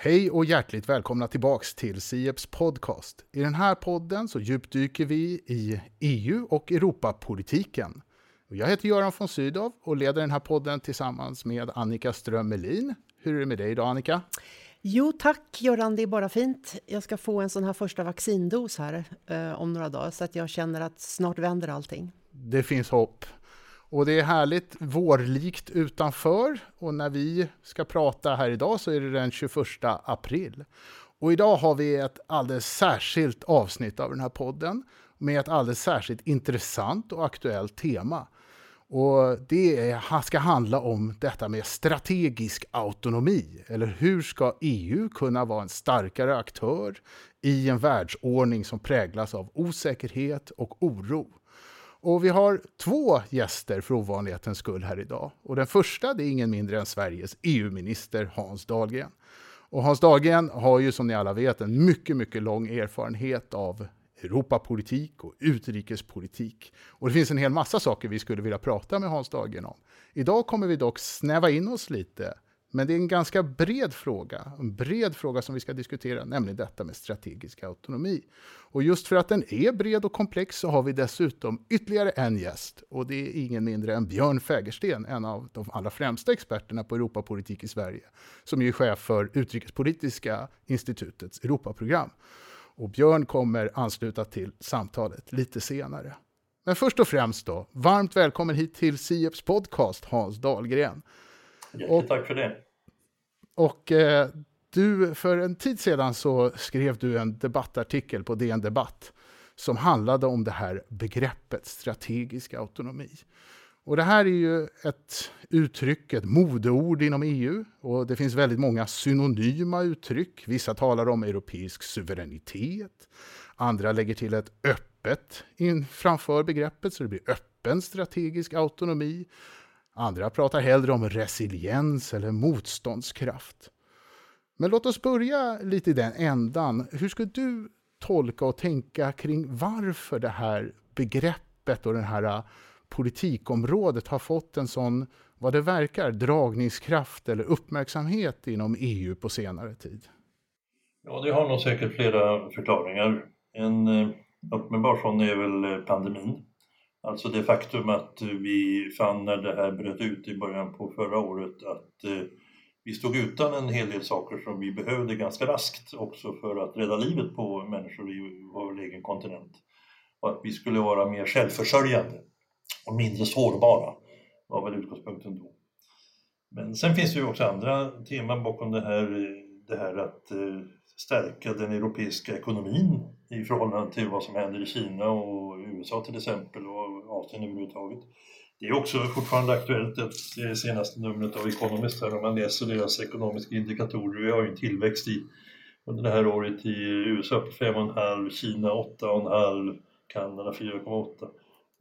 Hej och hjärtligt välkomna tillbaks till Sieps podcast. I den här podden så djupdyker vi i EU och Europapolitiken. Jag heter Göran von Sydow och leder den här podden tillsammans med Annika Ström Melin. Hur är det med dig idag Annika? Jo tack Göran, det är bara fint. Jag ska få en sån här första vaccindos här eh, om några dagar så att jag känner att snart vänder allting. Det finns hopp. Och det är härligt vårlikt utanför och när vi ska prata här idag så är det den 21 april. Och idag har vi ett alldeles särskilt avsnitt av den här podden med ett alldeles särskilt intressant och aktuellt tema. Och det ska handla om detta med strategisk autonomi. Eller hur ska EU kunna vara en starkare aktör i en världsordning som präglas av osäkerhet och oro? Och vi har två gäster för ovanlighetens skull här idag. Och den första det är ingen mindre än Sveriges EU-minister Hans Dahlgren. Och Hans Dahlgren har ju som ni alla vet en mycket, mycket lång erfarenhet av Europapolitik och utrikespolitik. Och det finns en hel massa saker vi skulle vilja prata med Hans Dahlgren om. Idag kommer vi dock snäva in oss lite men det är en ganska bred fråga, en bred fråga som vi ska diskutera, nämligen detta med strategisk autonomi. Och just för att den är bred och komplex så har vi dessutom ytterligare en gäst och det är ingen mindre än Björn Fägersten, en av de allra främsta experterna på Europapolitik i Sverige, som är chef för Utrikespolitiska institutets Europaprogram. Och Björn kommer ansluta till samtalet lite senare. Men först och främst då, varmt välkommen hit till Sieps podcast, Hans Dahlgren. Hjärtligt tack för det. Och eh, du, för en tid sedan så skrev du en debattartikel på DN Debatt som handlade om det här begreppet strategisk autonomi. Och det här är ju ett uttryck, ett modeord inom EU och det finns väldigt många synonyma uttryck. Vissa talar om europeisk suveränitet, andra lägger till ett öppet in framför begreppet så det blir öppen strategisk autonomi. Andra pratar hellre om resiliens eller motståndskraft. Men låt oss börja lite i den ändan. Hur skulle du tolka och tänka kring varför det här begreppet och det här äh, politikområdet har fått en sån, vad det verkar, dragningskraft eller uppmärksamhet inom EU på senare tid? Ja, det har nog säkert flera förklaringar. En äh, uppenbar sån är väl äh, pandemin Alltså det faktum att vi fann när det här bröt ut i början på förra året att eh, vi stod utan en hel del saker som vi behövde ganska raskt också för att rädda livet på människor i vår egen kontinent. Och att vi skulle vara mer självförsörjande och mindre sårbara var väl utgångspunkten då. Men sen finns det ju också andra teman bakom det här, det här att eh, stärka den europeiska ekonomin i förhållande till vad som händer i Kina och USA till exempel och avseende överhuvudtaget. Det är också fortfarande aktuellt, det senaste numret av Economist här om man läser deras ekonomiska indikatorer. Vi har ju en tillväxt i, under det här året i USA på 5,5, Kina 8,5, Kanada 4,8.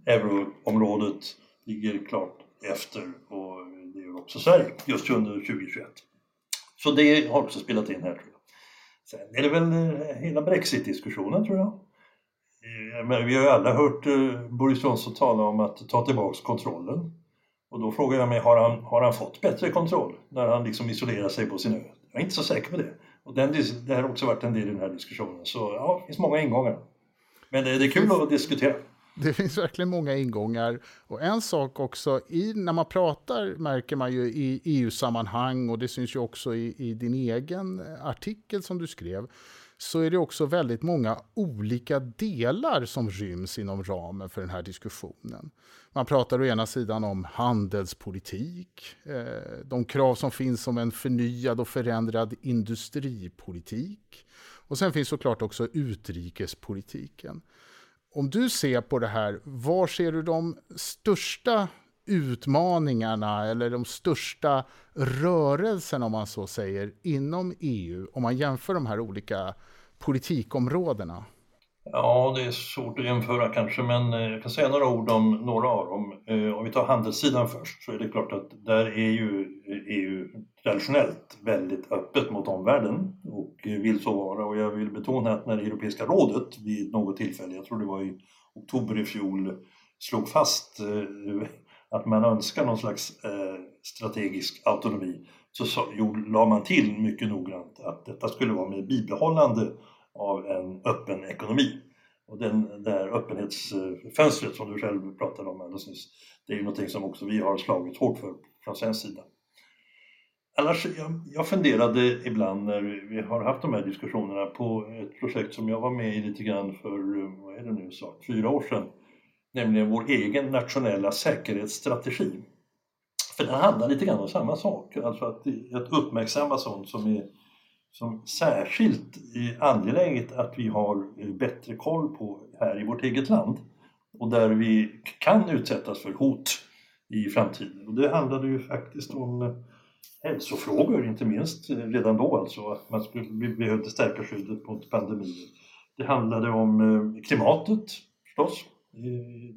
Euroområdet ligger klart efter och det gör också Sverige just under 2021. Så det har också spelat in här tror jag. Sen är det väl eh, hela Brexit-diskussionen tror jag. Eh, men vi har ju alla hört eh, Boris Johnson tala om att ta tillbaks kontrollen. Och då frågar jag mig, har han, har han fått bättre kontroll när han liksom isolerar sig på sin ö? Jag är inte så säker på det. Och den, det har också varit en del i den här diskussionen. Så ja, det finns många ingångar. Men det, det är kul att diskutera. Det finns verkligen många ingångar. Och en sak också, i, när man pratar märker man ju i EU-sammanhang och det syns ju också i, i din egen artikel som du skrev, så är det också väldigt många olika delar som ryms inom ramen för den här diskussionen. Man pratar å ena sidan om handelspolitik, eh, de krav som finns om en förnyad och förändrad industripolitik. Och sen finns såklart också utrikespolitiken. Om du ser på det här, var ser du de största utmaningarna eller de största rörelserna om man så säger inom EU om man jämför de här olika politikområdena? Ja, det är svårt att jämföra kanske, men eh, jag kan säga några ord om några av dem. Eh, om vi tar handelssidan först så är det klart att där är ju eh, EU traditionellt väldigt öppet mot omvärlden och vill så vara. Och jag vill betona att när Europeiska rådet vid något tillfälle, jag tror det var i oktober i fjol, slog fast att man önskar någon slags strategisk autonomi så, så la man till mycket noggrant att detta skulle vara med bibehållande av en öppen ekonomi. Och den där öppenhetsfönstret som du själv pratade om alldeles nyss, det är ju någonting som också vi har slagit hårt för från svensk sida. Annars, jag, jag funderade ibland när vi har haft de här diskussionerna på ett projekt som jag var med i lite grann för, vad är det nu, så, fyra år sedan. Nämligen vår egen nationella säkerhetsstrategi. För den handlar lite grann om samma sak, alltså att, att uppmärksamma sånt som är som särskilt angeläget att vi har bättre koll på här i vårt eget land och där vi kan utsättas för hot i framtiden. Och det handlade ju faktiskt om eh, hälsofrågor, inte minst eh, redan då alltså, att man skulle, vi behövde stärka skyddet mot pandemier. Det handlade om eh, klimatet förstås,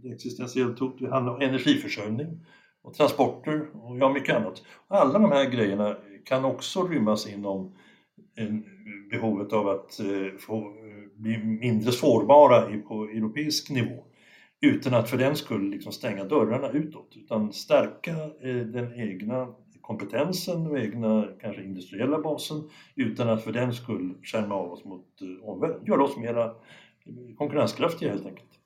det existentiellt hot. Det handlade om energiförsörjning och transporter och ja, mycket annat. Alla de här grejerna kan också rymmas inom eh, behovet av att eh, få eh, bli mindre sårbara på europeisk nivå utan att för den skull liksom stänga dörrarna utåt utan stärka den egna kompetensen och egna kanske industriella basen utan att för den skull skärma av oss mot omvärlden. Göra oss mera konkurrenskraftiga helt enkelt.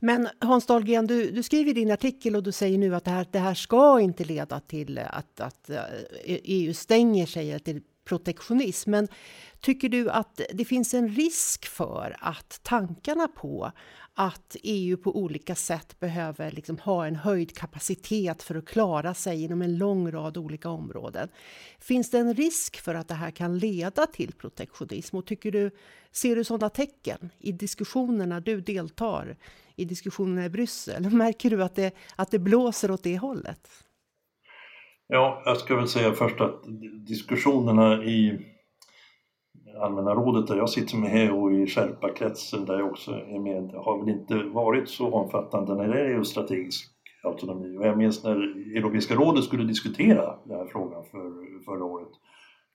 Men Hans Dahlgren, du, du, skriver i din artikel och du säger nu att det här, det här ska inte leda till att, att eh, EU stänger sig till protektionism. Men tycker du att det finns en risk för att tankarna på att EU på olika sätt behöver liksom ha en höjd kapacitet för att klara sig inom en lång rad olika områden. Finns det en risk för att det här kan leda till protektionism? Och tycker du, ser du sådana tecken i diskussionerna du deltar i diskussionerna i Bryssel? Märker du att det, att det blåser åt det hållet? Ja, jag ska väl säga först att diskussionerna i Allmänna rådet där jag sitter med och i Sherpa-kretsen där jag också är med har väl inte varit så omfattande när det är strategisk autonomi. Och jag minns när Europeiska rådet skulle diskutera den här frågan för, förra året.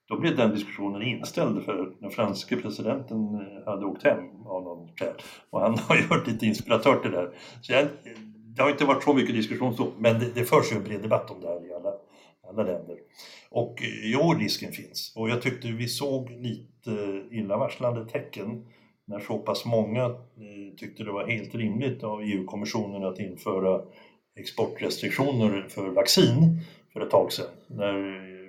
Då blev den diskussionen inställd för den franske presidenten hade åkt hem av någon skäl. Och han har ju varit lite inspiratör till det här. Så jag, det har inte varit så mycket diskussion så, men det, det förs ju en bred debatt om det här i alla, alla länder. Och jo, risken finns. Och jag tyckte vi såg lite illavarslande tecken när så pass många eh, tyckte det var helt rimligt av EU-kommissionen att införa exportrestriktioner för vaccin för ett tag sedan. När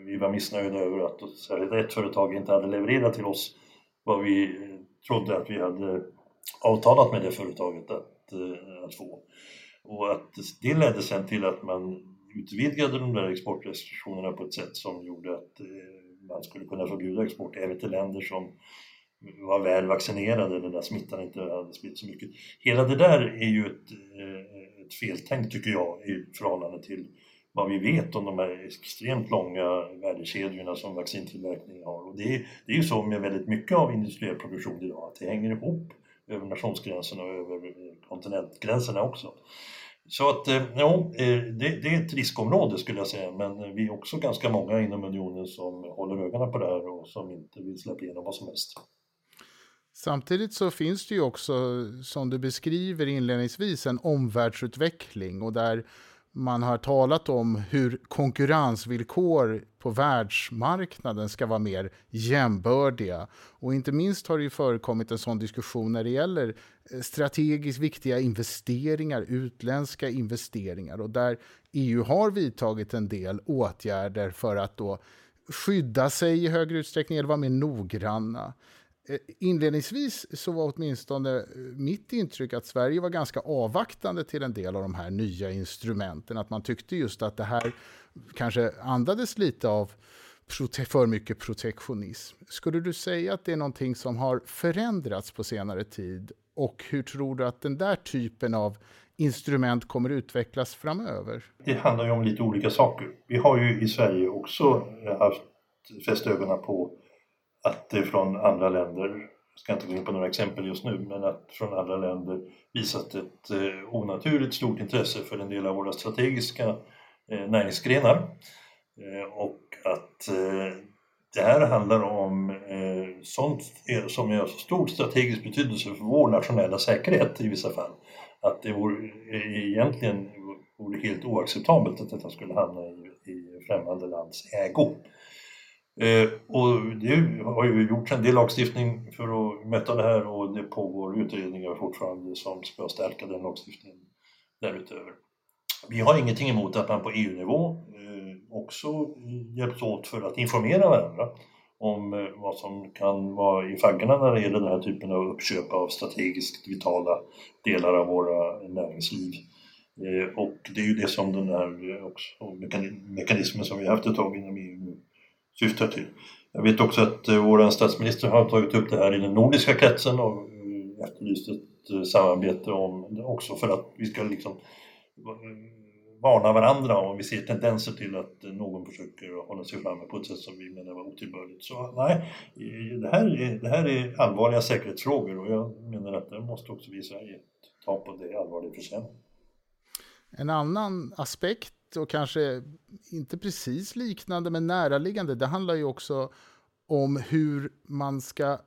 vi var missnöjda över att särskilt ett företag inte hade levererat till oss vad vi eh, trodde att vi hade avtalat med det företaget att, eh, att få. Och att det ledde sen till att man utvidgade de där exportrestriktionerna på ett sätt som gjorde att eh, man skulle kunna förbjuda export även till länder som var väl vaccinerade eller där smittan inte hade spritt så mycket. Hela det där är ju ett, eh, ett feltänk tycker jag i förhållande till vad vi vet om de här extremt långa värdekedjorna som vaccintillverkning har. Och det, är, det är ju så med väldigt mycket av industriell produktion idag, att det hänger ihop över nationsgränserna och över eh, kontinentgränserna också. Så att, eh, ja, eh, det, det, är ett riskområde skulle jag säga, men vi är också ganska många inom unionen som håller ögonen på det här och som inte vill släppa igenom vad som helst. Samtidigt så finns det ju också, som du beskriver inledningsvis, en omvärldsutveckling och där man har talat om hur konkurrensvillkor på världsmarknaden ska vara mer jämbördiga. Och inte minst har det ju förekommit en sån diskussion när det gäller eh, strategiskt viktiga investeringar, utländska investeringar och där EU har vidtagit en del åtgärder för att då skydda sig i högre utsträckning eller vara mer noggranna. Eh, inledningsvis så var åtminstone eh, mitt intryck att Sverige var ganska avvaktande till en del av de här nya instrumenten. Att man tyckte just att det här kanske andades lite av för mycket protektionism. Skulle du säga att det är någonting som har förändrats på senare tid? Och hur tror du att den där typen av instrument kommer utvecklas framöver? Det handlar ju om lite olika saker. Vi har ju i Sverige också haft fäst ögonen på att det från andra länder, jag ska inte gå in på några exempel just nu, men att från andra länder visat ett eh, onaturligt stort intresse för en del av våra strategiska eh, näringsgrenar. Eh, och att det här handlar om sånt som är av så stor strategisk betydelse för vår nationella säkerhet i vissa fall. Att det vore, egentligen vore helt oacceptabelt att detta skulle hamna i, i främmande lands ägo. Eh, och det har ju gjorts en del lagstiftning för att möta det här och det pågår utredningar fortfarande som ska stärka den lagstiftningen därutöver. Vi har ingenting emot att man på EU-nivå eh, också hjälps åt för att informera varandra om eh, vad som kan vara i faggorna när det gäller den här typen av uppköp av strategiskt vitala delar av våra näringsliv. Eh, och det är ju det som den här eh, också, mekanismen som vi har haft ett tag inom EU syftar till. Jag vet också att eh, vår statsminister har tagit upp det här i den nordiska kretsen och eh, efterlyst ett eh, samarbete om det också för att vi ska liksom varna varandra om vi ser tendenser till att någon försöker hålla sig framme på ett sätt som vi menar var otillbörligt. Så nej, det här, är, det här är allvarliga säkerhetsfrågor och jag menar att det måste också vi i Sverige ta på det allvarligt förtjänar. En annan aspekt och kanske inte precis liknande men näraliggande, det handlar ju också om hur man ska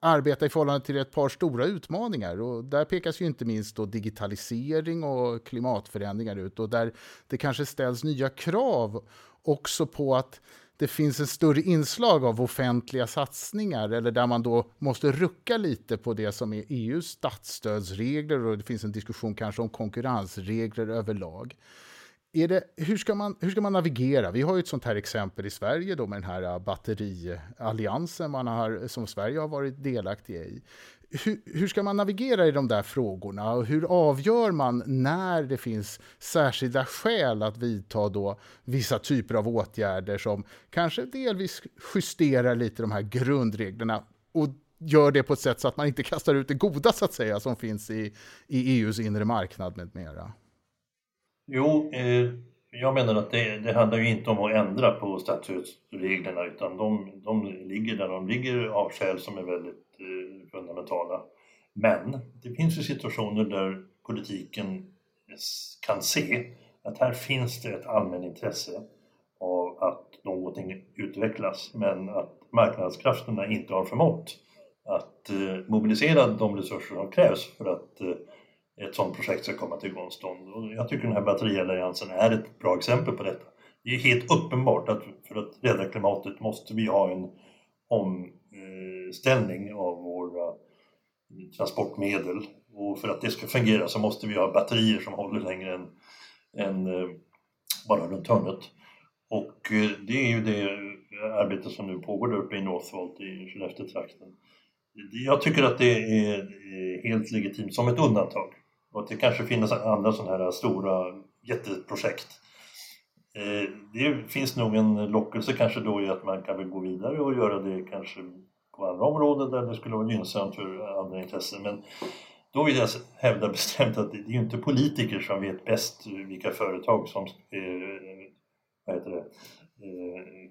arbeta i förhållande till ett par stora utmaningar. Och där pekas ju inte minst då digitalisering och klimatförändringar ut. Och där det kanske ställs nya krav också på att det finns ett större inslag av offentliga satsningar eller där man då måste rucka lite på det som är EUs statsstödsregler. Och det finns en diskussion kanske om konkurrensregler överlag är det, hur, ska man, hur ska man navigera? Vi har ju ett sånt här exempel i Sverige då med den här äh, batterialliansen man har, som Sverige har varit delaktiga i. Hur, hur, ska man navigera i de där frågorna och hur avgör man när det finns särskilda skäl att vidta då vissa typer av åtgärder som kanske delvis justerar lite de här grundreglerna och gör det på ett sätt så att man inte kastar ut det goda så att säga som finns i, i EUs inre marknad med mera? Jo, eh, jag menar att det, det handlar ju inte om att ändra på statsstödsreglerna utan de, de ligger där de ligger av skäl som är väldigt eh, fundamentala. Men det finns ju situationer där politiken kan se att här finns det ett allmänintresse av att någonting utvecklas men att marknadskrafterna inte har förmått att eh, mobilisera de resurser som krävs för att eh, ett sådant projekt ska komma till stånd. Och jag tycker den här batterialliansen är ett bra exempel på detta. Det är helt uppenbart att för att rädda klimatet måste vi ha en omställning av våra transportmedel och för att det ska fungera så måste vi ha batterier som håller längre än, än eh, bara runt hörnet. Och eh, det är ju det arbete som nu pågår där uppe i Northvolt i Skellefteå-trakten. Jag tycker att det är eh, helt legitimt som ett undantag. Och att det kanske finns andra sådana här stora jätteprojekt. Eh, det finns nog en lockelse kanske då i att man kan väl gå vidare och göra det kanske på andra områden där det skulle vara gynnsamt för andra intressen. Men då vill jag hävda bestämt att det är inte politiker som vet bäst vilka företag som är vad heter det, eh,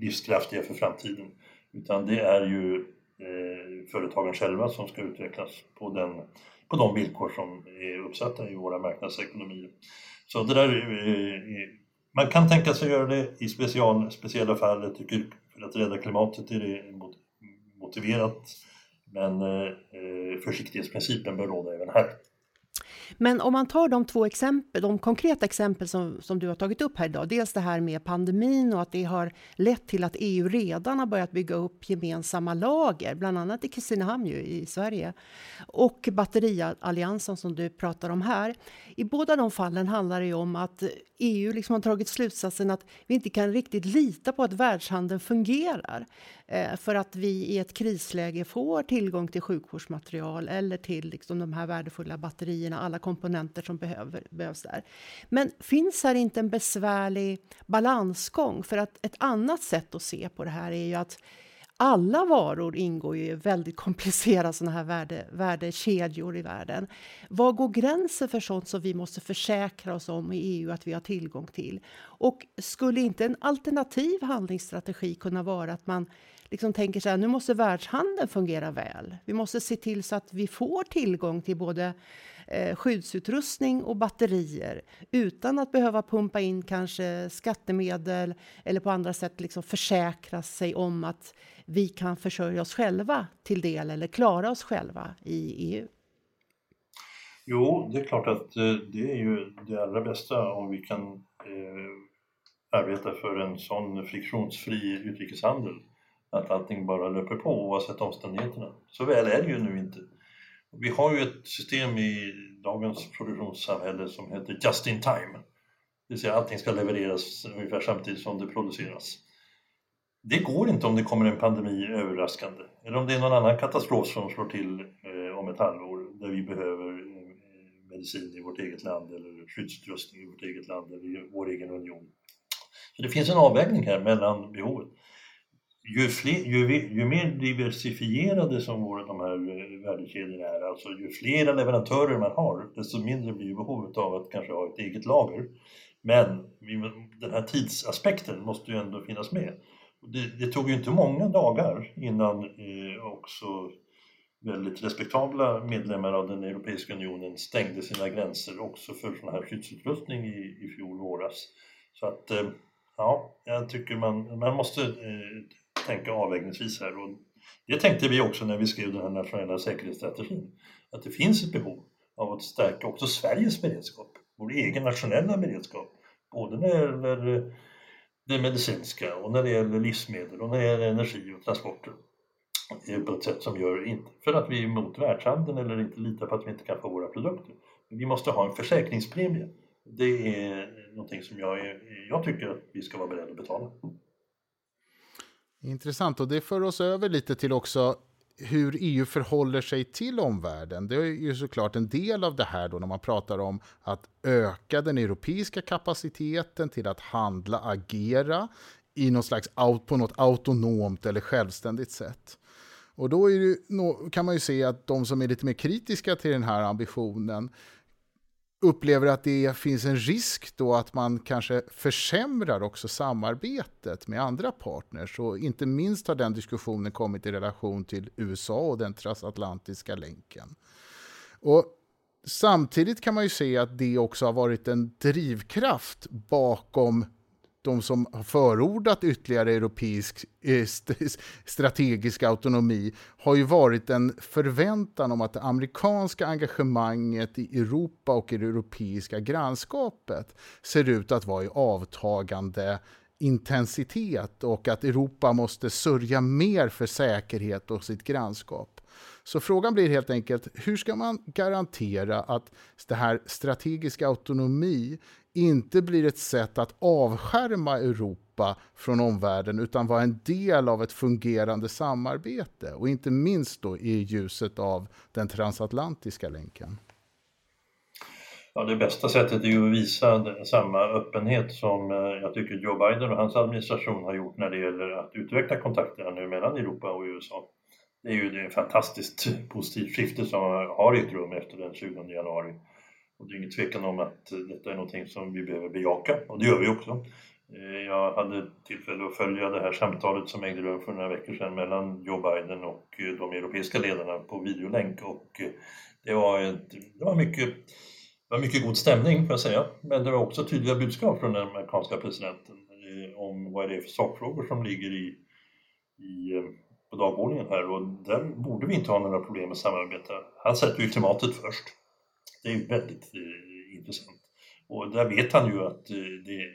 livskraftiga för framtiden. Utan det är ju företagen själva som ska utvecklas på den på de villkor som är uppsatta i våra marknadsekonomier. Så det där, man kan tänka sig att göra det i special, speciella fall. Jag tycker för att rädda klimatet är det motiverat. Men eh, eh, försiktighetsprincipen bör råda även här. Men om man tar de två exempel, de konkreta exempel som, som du har tagit upp här idag, dels det här med pandemin och att det har lett till att EU redan har börjat bygga upp gemensamma lager, bland annat i Kristinehamn i Sverige, och batterialliansen som du pratar om här. I båda de fallen handlar det om att EU liksom har tagit slutsatsen att vi inte kan riktigt lita på att världshandeln fungerar eh, för att vi i ett krisläge får tillgång till sjukvårdsmaterial eller till liksom de här värdefulla batterierna, alla komponenter som behöver, behövs där. Men finns här inte en besvärlig balansgång? För att ett annat sätt att se på det här är ju att alla varor ingår ju i väldigt komplicerade såna här värde, värdekedjor i världen. Var går gränsen för sånt som vi måste försäkra oss om i EU att vi har tillgång till? Och skulle inte en alternativ handlingsstrategi kunna vara att man liksom tänker så här, nu måste världshandeln fungera väl. Vi måste se till så att vi får tillgång till både eh, skyddsutrustning och batterier utan att behöva pumpa in kanske skattemedel eller på andra sätt liksom försäkra sig om att vi kan försörja oss själva till del eller klara oss själva i EU? Jo, det är klart att eh, det är ju det allra bästa om vi kan eh, arbeta för en sån friktionsfri utrikeshandel att allting bara löper på oavsett omständigheterna. Så väl är det ju nu inte. Vi har ju ett system i dagens produktionssamhälle som heter just in time. Det vill säga allting ska levereras ungefär samtidigt som det produceras. Det går inte om det kommer en pandemi överraskande eller om det är någon annan katastrof som slår till eh, om ett halvår där vi behöver eh, medicin i vårt eget land eller skyddsutrustning i vårt eget land eller i vår egen union. Så det finns en avvägning här mellan behovet ju, fler, ju, ju, mer diversifierade som våra, de här eh, värdekedjorna är, alltså ju fler leverantörer man har, desto mindre blir behovet av att kanske ha ett eget lager. Men den här tidsaspekten måste ju ändå finnas med. Det, det tog ju inte många dagar innan eh, också väldigt respektabla medlemmar av den Europeiska unionen stängde sina gränser också för sån här skyddsutrustning i, i fjol våras. Så att eh, ja, jag tycker man, man måste eh, tänka avvägningsvis här. Och det tänkte vi också när vi skrev den här nationella säkerhetsstrategin. Att det finns ett behov av att stärka också Sveriges beredskap, vår egen nationella beredskap. Både när det gäller eh, det medicinska och när det gäller livsmedel och när det gäller energi och transporter. Eh, på ett sätt som gör, inte för att vi är emot världshandeln eller inte litar på att vi inte kan få våra produkter. Vi måste ha en försäkringspremie. Det är någonting som jag, jag tycker att vi ska vara beredda att betala. Intressant, och det för oss över lite till också hur EU förhåller sig till omvärlden. Det är ju såklart en del av det här då när man pratar om att öka den europeiska kapaciteten till att handla, agera i något slags, på något autonomt eller självständigt sätt. Och då det, kan man ju se att de som är lite mer kritiska till den här ambitionen upplever att det finns en risk då att man kanske försämrar också samarbetet med andra partners. Och inte minst har den diskussionen kommit i relation till USA och den transatlantiska länken. Och samtidigt kan man ju se att det också har varit en drivkraft bakom de som har förordat ytterligare europeisk eh, strategisk autonomi har ju varit en förväntan om att det amerikanska engagemanget i Europa och i det europeiska grannskapet ser ut att vara i avtagande intensitet och att Europa måste sörja mer för säkerhet och sitt grannskap. Så frågan blir helt enkelt, hur ska man garantera att det här strategiska autonomi inte blir ett sätt att avskärma Europa från omvärlden utan vara en del av ett fungerande samarbete och inte minst då i ljuset av den transatlantiska länken. Ja, det bästa sättet är ju att visa samma öppenhet som eh, jag tycker Joe Biden och hans administration har gjort när det gäller att utveckla kontakterna nu mellan Europa och USA. Det är ju ett fantastiskt positivt skifte som har ägt rum efter den 20 januari. Och det är ingen tvekan om att detta är någonting som vi behöver bejaka och det gör vi också. Eh, jag hade tillfälle att följa det här samtalet som ägde rum för några veckor sedan mellan Joe Biden och eh, de europeiska ledarna på videolänk och eh, det var, ett, det var, mycket, det var mycket god stämning får jag säga, men det var också tydliga budskap från den amerikanska presidenten om vad det är för sakfrågor som ligger i, i, på dagordningen här och där borde vi inte ha några problem med samarbete. Han sätter ju klimatet först det är ju väldigt eh, intressant. Och där vet han ju att eh, det,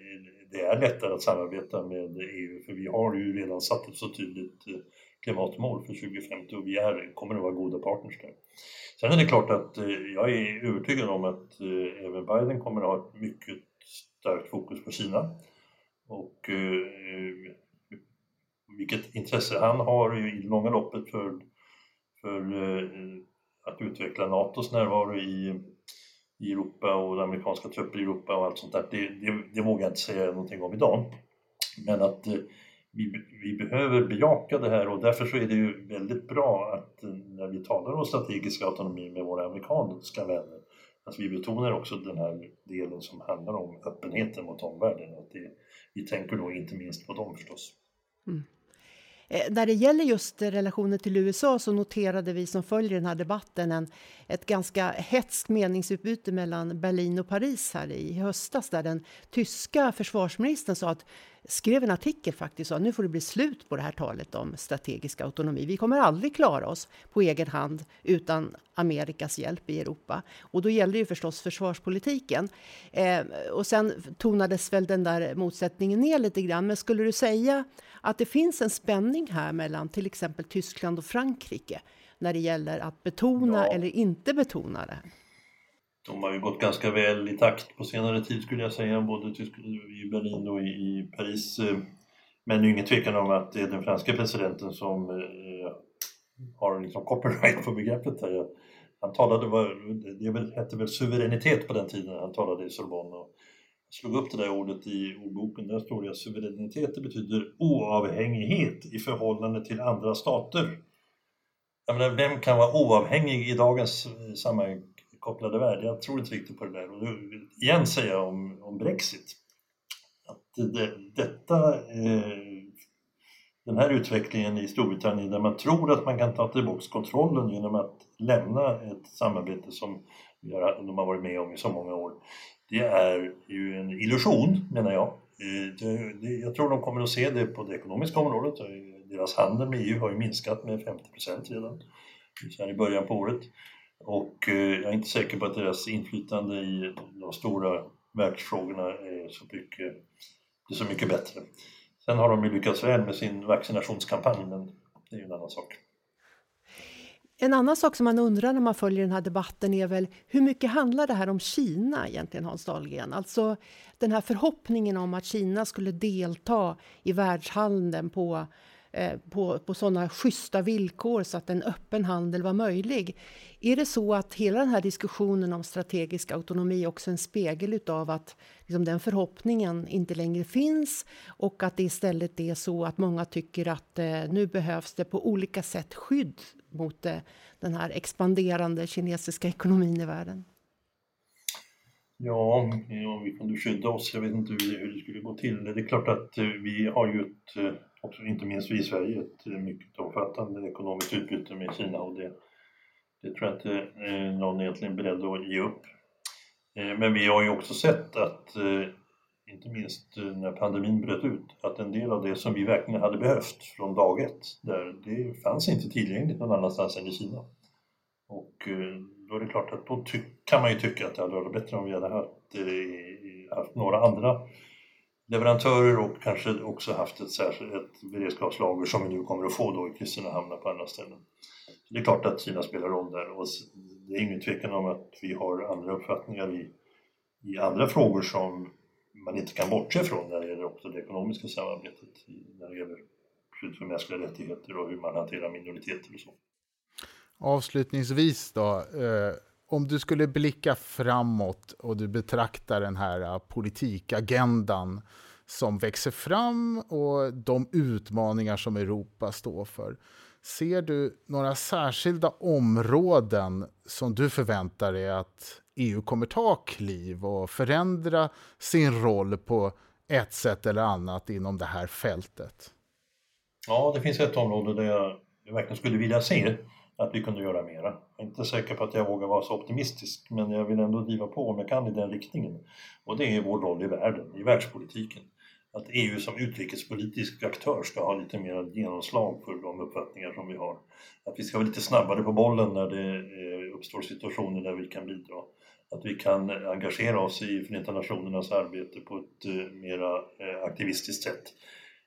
det, är lättare att samarbeta med EU för vi har ju redan satt ett så tydligt eh, klimatmål för 2050 och vi är, kommer att vara goda partners där. Sen är det klart att eh, jag är övertygad om att eh, även Biden kommer att ha ett mycket starkt fokus på Kina. Och eh, vilket intresse han har i det långa loppet för, för eh, att utveckla NATOs närvaro i i Europa och amerikanska trupper i Europa och allt sånt där, det, det, det vågar jag inte säga någonting om idag. Men att eh, vi, vi, behöver bejaka det här och därför så är det ju väldigt bra att eh, när vi talar om strategisk autonomi med våra amerikanska vänner, att vi betonar också den här delen som handlar om öppenheten mot omvärlden. Att det, vi tänker då inte minst på dem förstås. Mm. Eh, när det gäller just relationen till USA så noterade vi som följer den här debatten en, ett ganska hetskt meningsutbyte mellan Berlin och Paris här i höstas där den tyska försvarsministern sa att skrev en artikel faktiskt och sa nu får det bli slut på det här talet om strategisk autonomi. Vi kommer aldrig klara oss på egen hand utan Amerikas hjälp i Europa. Och då gäller ju förstås försvarspolitiken. Eh, och sen tonades väl den där motsättningen ner lite grann. Men skulle du säga att det finns en spänning här mellan till exempel Tyskland och Frankrike när det gäller att betona ja. eller inte betona det? De har ju gått ganska väl i takt på senare tid skulle jag säga, både i Berlin och i Paris. Eh, men det är ingen tvekan om att det är den franska presidenten som eh, har liksom copyright på begreppet. Här. Han talade, det hette väl suveränitet på den tiden han talade i Sorbonne. Och slog upp det där ordet i ordboken, där står det att suveränitet betyder oavhängighet i förhållande till andra stater. Jag menar, vem kan vara oavhängig i dagens eh, sammanhang? Kopplade värld. Jag tror inte riktigt på det där. Och nu igen säga om, om Brexit att det, detta, eh, den här utvecklingen i Storbritannien där man tror att man kan ta tillbaka kontrollen genom att lämna ett samarbete som de har varit med om i så många år. Det är ju en illusion menar jag. Eh, det, det, jag tror de kommer att se det på det ekonomiska området. Eh, deras handel med EU har ju minskat med 50 redan så här i början på året. Och eh, jag är inte säker på att deras inflytande i de stora världsfrågorna är så mycket, är så mycket bättre. Sen har de ju lyckats väl med sin vaccinationskampanj, men det är ju en annan sak. En annan sak som man undrar när man följer den här debatten är väl hur mycket handlar det här om Kina egentligen, Hans Dahlgren? Alltså den här förhoppningen om att Kina skulle delta i världshandeln på Eh, på, på sådana schyssta villkor så att en öppen handel var möjlig. Är det så att hela den här diskussionen om strategisk autonomi också är en spegel av att liksom, den förhoppningen inte längre finns och att det istället är så att många tycker att eh, nu behövs det på olika sätt skydd mot eh, den här expanderande kinesiska ekonomin i världen? Ja, om vi kunde skydda oss, jag vet inte hur det skulle gå till. Det är klart att eh, vi har ju ett eh, också inte minst vi i Sverige, ett eh, mycket omfattande ekonomiskt utbyte med Kina och det, det tror jag inte eh, någon egentligen är beredd att ge upp. Eh, men vi har ju också sett att, inte minst när pandemin bröt ut, att en del av det som vi verkligen hade behövt från dag ett, där det fanns inte tillgängligt någon annanstans än i Kina. Och då är det klart att då kan man ju tycka att det hade varit bättre om vi hade haft, haft några andra leverantörer och kanske också haft ett, särskilt, ett beredskapslager som vi nu kommer att få då i Kristinehamn och på andra ställen. Så det är klart att Kina spelar roll där och det är ingen tvekan om att vi har andra uppfattningar i, i andra frågor som man inte kan bortse från när det gäller också det ekonomiska samarbetet, när det gäller skydd för mänskliga rättigheter och hur man hanterar minoriteter och så. Avslutningsvis då, eh, om du skulle blicka framåt och du betraktar den här äh, politikagendan som växer fram och de utmaningar som Europa står för. Ser du några särskilda områden som du förväntar dig att EU kommer ta kliv och förändra sin roll på ett sätt eller annat inom det här fältet? Ja, det finns ett område där jag verkligen skulle vilja se att vi kunde göra mera. Jag är inte säker på att jag vågar vara så optimistisk men jag vill ändå driva på om jag kan i den riktningen. Och det är vår roll i världen, i världspolitiken. Att EU som utrikespolitisk aktör ska ha lite mer genomslag för de uppfattningar som vi har. Att vi ska vara lite snabbare på bollen när det eh, uppstår situationer där vi kan bidra. Att vi kan engagera oss i Förenta Nationernas arbete på ett eh, mera eh, aktivistiskt sätt.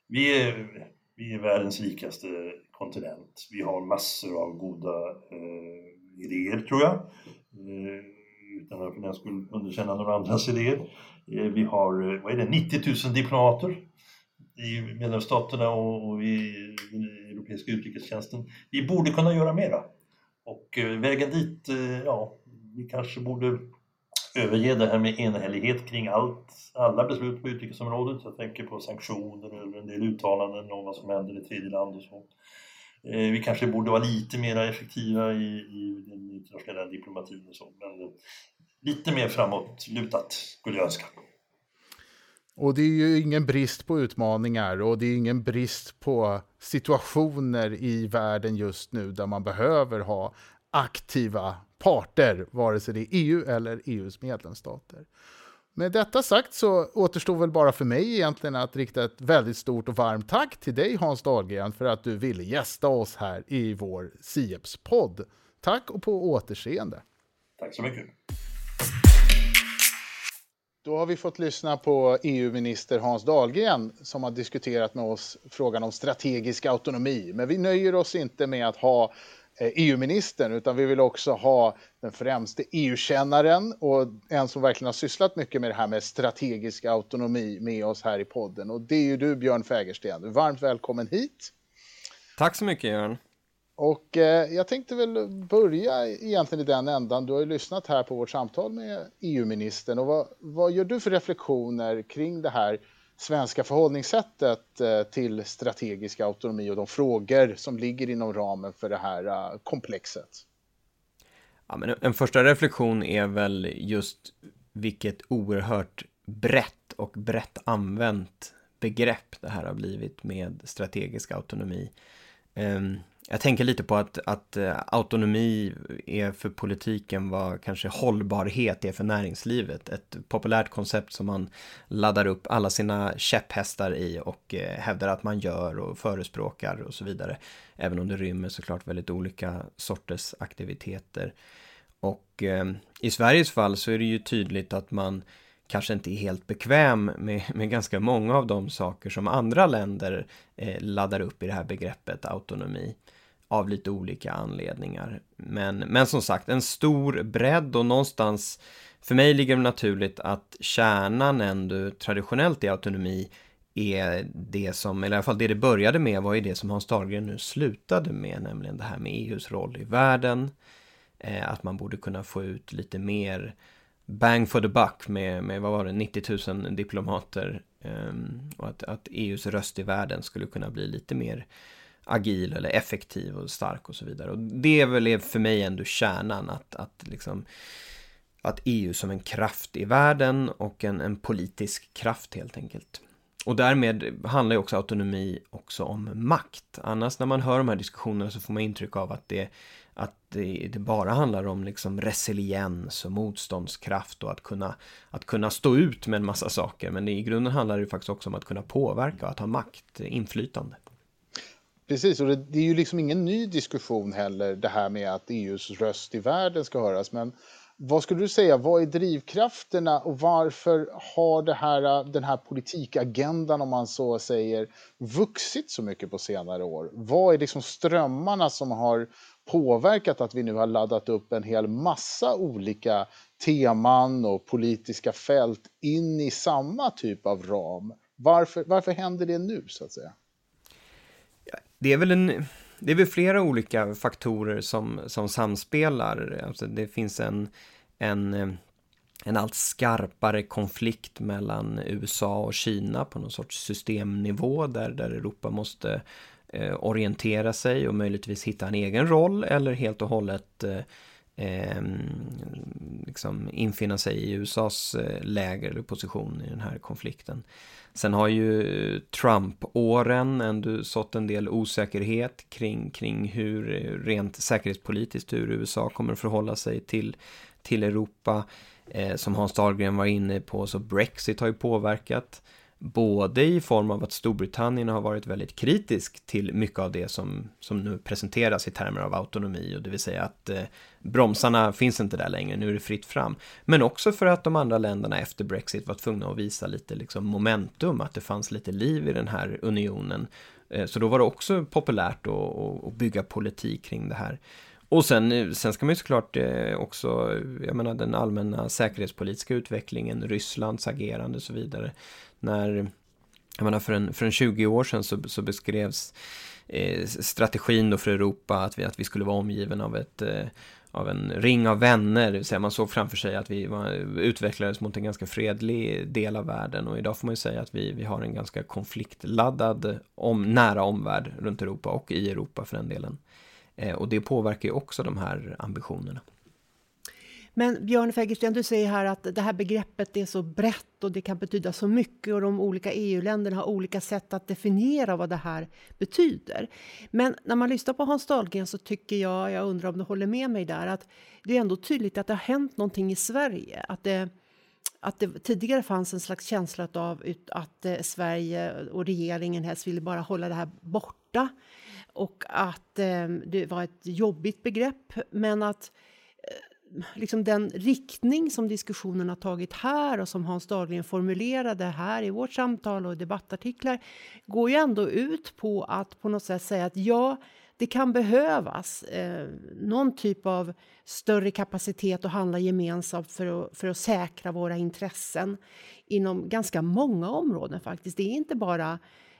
Vi är, vi är världens rikaste kontinent. Vi har massor av goda eh, idéer tror jag. Eh, utan att för den skull underkänna några andras idéer. Eh, vi har, eh, vad är det, 90 000 diplomater i medlemsstaterna och, och i den europeiska utrikestjänsten. Vi borde kunna göra mera. Och eh, vägen dit, eh, ja, vi kanske borde överge det här med enhällighet kring allt, alla beslut på utrikesområdet. Jag tänker på sanktioner eller en del uttalanden om vad som händer i tredje land och så. Eh, vi kanske borde vara lite mer effektiva i, i den internationella diplomatin och så, men eh, lite mer framåtlutat skulle jag önska. Och det är ju ingen brist på utmaningar och det är ingen brist på situationer i världen just nu där man behöver ha aktiva parter, vare sig det är EU eller EUs medlemsstater. Med detta sagt så återstår väl bara för mig egentligen att rikta ett väldigt stort och varmt tack till dig Hans Dahlgren för att du ville gästa oss här i vår Sieps-podd. Tack och på återseende. Tack så mycket. Då har vi fått lyssna på EU-minister Hans Dahlgren som har diskuterat med oss frågan om strategisk autonomi. Men vi nöjer oss inte med att ha EU-ministern, utan vi vill också ha den främste EU-kännaren och en som verkligen har sysslat mycket med det här med strategisk autonomi med oss här i podden. Och det är ju du, Björn Fägersten. Varmt välkommen hit. Tack så mycket, Jörn. Och eh, jag tänkte väl börja egentligen i den ändan. Du har ju lyssnat här på vårt samtal med EU-ministern. Och vad, vad gör du för reflektioner kring det här svenska förhållningssättet eh, till strategisk autonomi och de frågor som ligger inom ramen för det här eh, komplexet? Ja, men en första reflektion är väl just vilket oerhört brett och brett använt begrepp det här har blivit med strategisk autonomi. Ehm, jag tänker lite på att, att eh, autonomi är för politiken vad kanske hållbarhet är för näringslivet. Ett populärt koncept som man laddar upp alla sina käpphästar i och eh, hävdar att man gör och förespråkar och så vidare. Även om det rymmer såklart väldigt olika sorters aktiviteter. Och eh, i Sveriges fall så är det ju tydligt att man kanske inte är helt bekväm med, med ganska många av de saker som andra länder eh, laddar upp i det här begreppet autonomi av lite olika anledningar. Men, men som sagt, en stor bredd och någonstans för mig ligger det naturligt att kärnan ändå traditionellt i autonomi är det som, eller i alla fall det det började med var ju det som Hans Dahlgren nu slutade med, nämligen det här med EUs roll i världen. Eh, att man borde kunna få ut lite mer bang for the buck med, med vad var det, 90 000 diplomater. Eh, och att, att EUs röst i världen skulle kunna bli lite mer agil eller effektiv och stark och så vidare. Och det är väl för mig ändå kärnan att, att liksom att EU som en kraft i världen och en, en politisk kraft helt enkelt. Och därmed handlar ju också autonomi också om makt. Annars när man hör de här diskussionerna så får man intryck av att det, att det, det, bara handlar om liksom resiliens och motståndskraft och att kunna, att kunna stå ut med en massa saker. Men i grunden handlar det faktiskt också om att kunna påverka och att ha makt, inflytande. Precis, och det, det, är ju liksom ingen ny diskussion heller det här med att EUs röst i världen ska höras. Men vad skulle du säga, vad är drivkrafterna och varför har det här, den här politikagendan, om man så säger, vuxit så mycket på senare år? Vad är liksom strömmarna som har påverkat att vi nu har laddat upp en hel massa olika teman och politiska fält in i samma typ av ram? Varför, varför händer det nu, så att säga? Det är väl en, det är väl flera olika faktorer som, som samspelar. Alltså det finns en, en, en allt skarpare konflikt mellan USA och Kina på någon sorts systemnivå där, där Europa måste eh, orientera sig och möjligtvis hitta en egen roll eller helt och hållet eh, eh, liksom infinna sig i USAs eh, läger eller position i den här konflikten. Sen har ju Trump-åren ändå sått en del osäkerhet kring, kring hur eh, rent säkerhetspolitiskt hur USA kommer att förhålla sig till, till Europa. Eh, som Hans Dahlgren var inne på så Brexit har ju påverkat. Både i form av att Storbritannien har varit väldigt kritisk till mycket av det som, som nu presenteras i termer av autonomi och det vill säga att eh, bromsarna finns inte där längre, nu är det fritt fram. Men också för att de andra länderna efter Brexit var tvungna att visa lite liksom, momentum, att det fanns lite liv i den här unionen. Eh, så då var det också populärt att, att bygga politik kring det här. Och sen, sen ska man ju såklart eh, också, jag menar den allmänna säkerhetspolitiska utvecklingen, Rysslands agerande och så vidare. När, jag menar för en, för en 20 år sedan så, så beskrevs eh, strategin då för Europa att vi, att vi skulle vara omgiven av ett eh, av en ring av vänner, det vill säga man såg framför sig att vi var, utvecklades mot en ganska fredlig del av världen. Och idag får man ju säga att vi, vi har en ganska konfliktladdad om, nära omvärld runt Europa och i Europa för den delen. Eh, och det påverkar ju också de här ambitionerna. Men Björn Fägersten, du säger här att det här begreppet är så brett och det kan betyda så mycket och de olika EU-länderna har olika sätt att definiera vad det här betyder. Men när man lyssnar på Hans Dahlgren så tycker jag, jag undrar om du håller med mig där, att det är ändå tydligt att det har hänt någonting i Sverige. Att det, att det tidigare fanns en slags känsla av att eh, Sverige och regeringen helst ville bara hålla det här borta och att eh, det var ett jobbigt begrepp, men att eh, liksom den riktning som diskussionen har tagit här och som Hans Dahlgren formulerade här i vårt samtal och debattartiklar går ju ändå ut på att på något sätt säga att ja, det kan behövas eh, någon typ av större kapacitet att handla gemensamt för att, för att säkra våra intressen inom ganska många områden faktiskt. Det är inte bara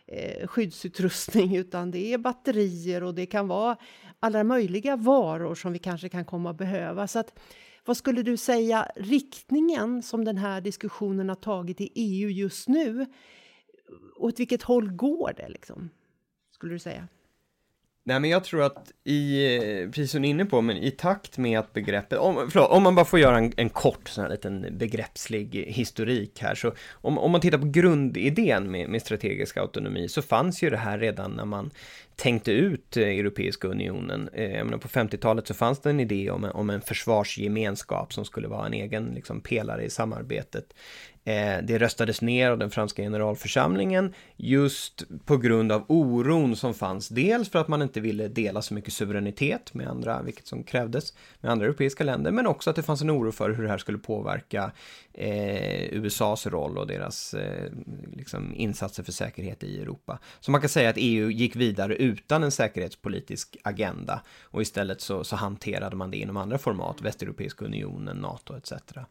eh, skyddsutrustning utan det är batterier och det kan vara alla möjliga varor som vi kanske kan komma att behöva. Så att, vad skulle du säga riktningen som den här diskussionen har tagit i EU just nu? Åt vilket håll går det liksom? Skulle du säga? Nej men jag tror att i, precis som ni är inne på, men i takt med att begreppet, om, förlåt, om man bara får göra en, en kort sån här liten begreppslig historik här, så om, om man tittar på grundidén med, med strategisk autonomi så fanns ju det här redan när man tänkte ut eh, Europeiska unionen. Eh, jag menar, på 50-talet så fanns det en idé om en, om en försvarsgemenskap som skulle vara en egen liksom, pelare i samarbetet. Eh, det röstades ner av den franska generalförsamlingen just på grund av oron som fanns. Dels för att man inte ville dela så mycket suveränitet med andra, vilket som krävdes, med andra europeiska länder, men också att det fanns en oro för hur det här skulle påverka eh, USAs roll och deras eh, liksom insatser för säkerhet i Europa. Så man kan säga att EU gick vidare utan en säkerhetspolitisk agenda och istället så, så hanterade man det inom andra format, Västeuropeiska unionen, NATO etc. Um,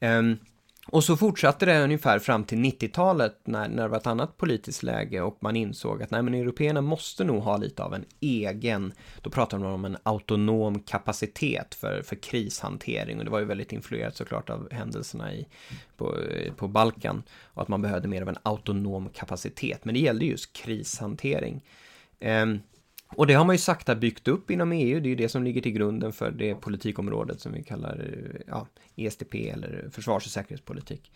ehm, och så fortsatte det ungefär fram till 90-talet när, när det var ett annat politiskt läge och man insåg att nej men européerna måste nog ha lite av en egen, då pratade man om en autonom kapacitet för, för krishantering och det var ju väldigt influerat såklart av händelserna i, på, på Balkan och att man behövde mer av en autonom kapacitet, men det gällde just krishantering. Um, och det har man ju sakta byggt upp inom EU, det är ju det som ligger till grunden för det politikområdet som vi kallar ja, ESTP eller försvars och säkerhetspolitik.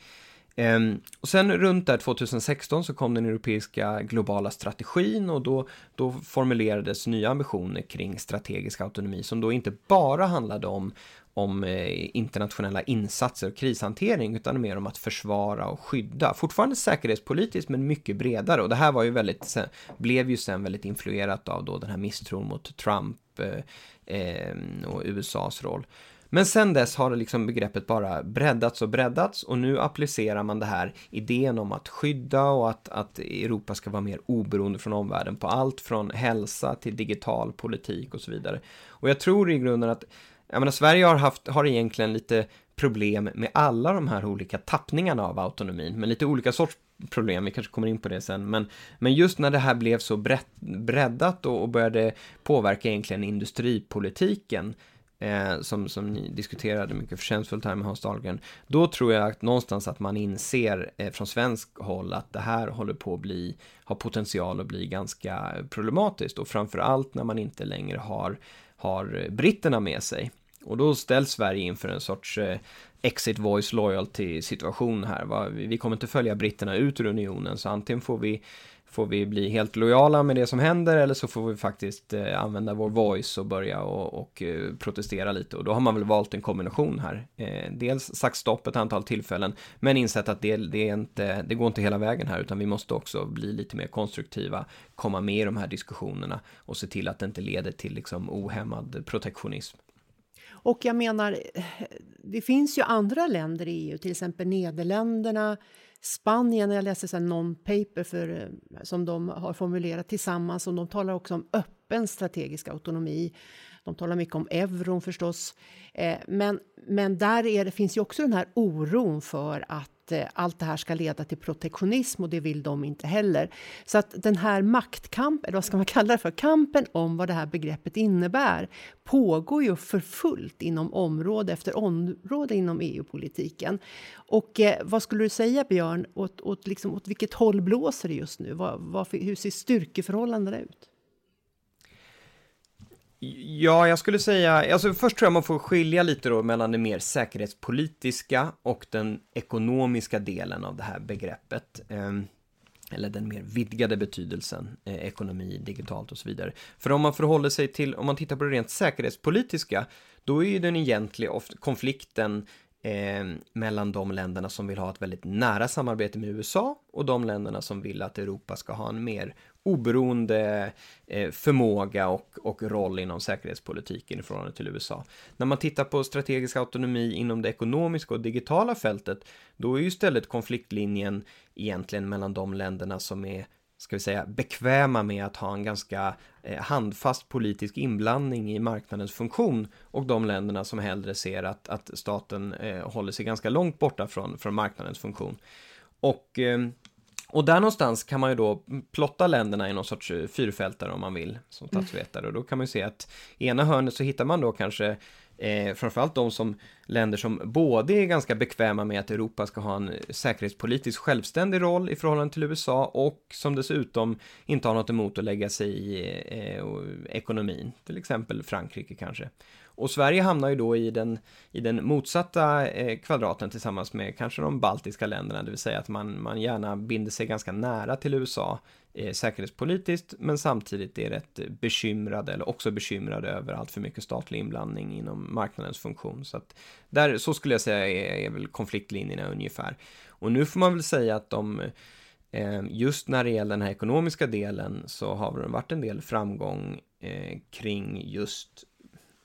Um, och sen runt där 2016 så kom den europeiska globala strategin och då, då formulerades nya ambitioner kring strategisk autonomi som då inte bara handlade om, om eh, internationella insatser och krishantering utan mer om att försvara och skydda. Fortfarande säkerhetspolitiskt men mycket bredare och det här var ju väldigt, blev ju sen väldigt influerat av då den här misstron mot Trump eh, eh, och USAs roll. Men sen dess har liksom begreppet bara breddats och breddats och nu applicerar man det här idén om att skydda och att, att Europa ska vara mer oberoende från omvärlden på allt från hälsa till digital politik och så vidare. Och jag tror i grunden att jag menar, Sverige har, haft, har egentligen lite problem med alla de här olika tappningarna av autonomin, men lite olika sorts problem, vi kanske kommer in på det sen, men, men just när det här blev så brett, breddat och, och började påverka egentligen industripolitiken, eh, som, som ni diskuterade mycket förtjänstfullt här med Hans Dahlgren, då tror jag att någonstans att man inser eh, från svensk håll att det här håller på att bli, har potential att bli ganska problematiskt och framför allt när man inte längre har har eh, britterna med sig. Och då ställs Sverige inför en sorts eh, exit voice loyalty situation här. Va? Vi kommer inte följa britterna ut ur unionen, så antingen får vi får vi bli helt lojala med det som händer eller så får vi faktiskt eh, använda vår voice och börja och, och eh, protestera lite och då har man väl valt en kombination här. Eh, dels sagt stopp ett antal tillfällen men insett att det, det, är inte, det går inte hela vägen här utan vi måste också bli lite mer konstruktiva, komma med i de här diskussionerna och se till att det inte leder till liksom ohämmad protektionism. Och jag menar, det finns ju andra länder i EU, till exempel Nederländerna, Spanien, jag läste en non-paper för, eh, som de har formulerat tillsammans och de talar också om öppen strategisk autonomi. De talar mycket om euron förstås. Eh, men, men där är det, finns ju också den här oron för att Eh, allt det här ska leda till protektionism och det vill de inte heller. Så att den här maktkampen, eller vad ska man kalla det för, kampen om vad det här begreppet innebär pågår ju för fullt inom område efter område inom EU-politiken. Och eh, vad skulle du säga Björn, åt, åt, liksom, åt vilket håll blåser det just nu? Vad, vad, hur ser styrkeförhållandena ut? Ja, jag skulle säga, alltså först tror jag man får skilja lite då mellan det mer säkerhetspolitiska och den ekonomiska delen av det här begreppet. Ehm, eller den mer vidgade betydelsen, eh, ekonomi, digitalt och så vidare. För om man förhåller sig till, om man tittar på det rent säkerhetspolitiska, då är ju den egentliga konflikten eh, mellan de länderna som vill ha ett väldigt nära samarbete med USA och de länderna som vill att Europa ska ha en mer oberoende eh, förmåga och, och roll inom säkerhetspolitiken i förhållande till USA. När man tittar på strategisk autonomi inom det ekonomiska och digitala fältet, då är ju istället konfliktlinjen egentligen mellan de länderna som är ska vi säga, bekväma med att ha en ganska eh, handfast politisk inblandning i marknadens funktion och de länderna som hellre ser att, att staten eh, håller sig ganska långt borta från, från marknadens funktion. Och, eh, och där någonstans kan man ju då plotta länderna i någon sorts eh, fyrfältare om man vill som statsvetare och då kan man ju se att i ena hörnet så hittar man då kanske Eh, framförallt de som länder som både är ganska bekväma med att Europa ska ha en eh, säkerhetspolitisk självständig roll i förhållande till USA och som dessutom inte har något emot att lägga sig i eh, ekonomin, till exempel Frankrike kanske. Och Sverige hamnar ju då i den, i den motsatta eh, kvadraten tillsammans med kanske de baltiska länderna, det vill säga att man, man gärna binder sig ganska nära till USA eh, säkerhetspolitiskt, men samtidigt är rätt bekymrade, eller också bekymrade över allt för mycket statlig inblandning inom marknadens funktion. Så att där, så skulle jag säga är, är väl konfliktlinjerna ungefär. Och nu får man väl säga att de eh, Just när det gäller den här ekonomiska delen så har det varit en del framgång eh, kring just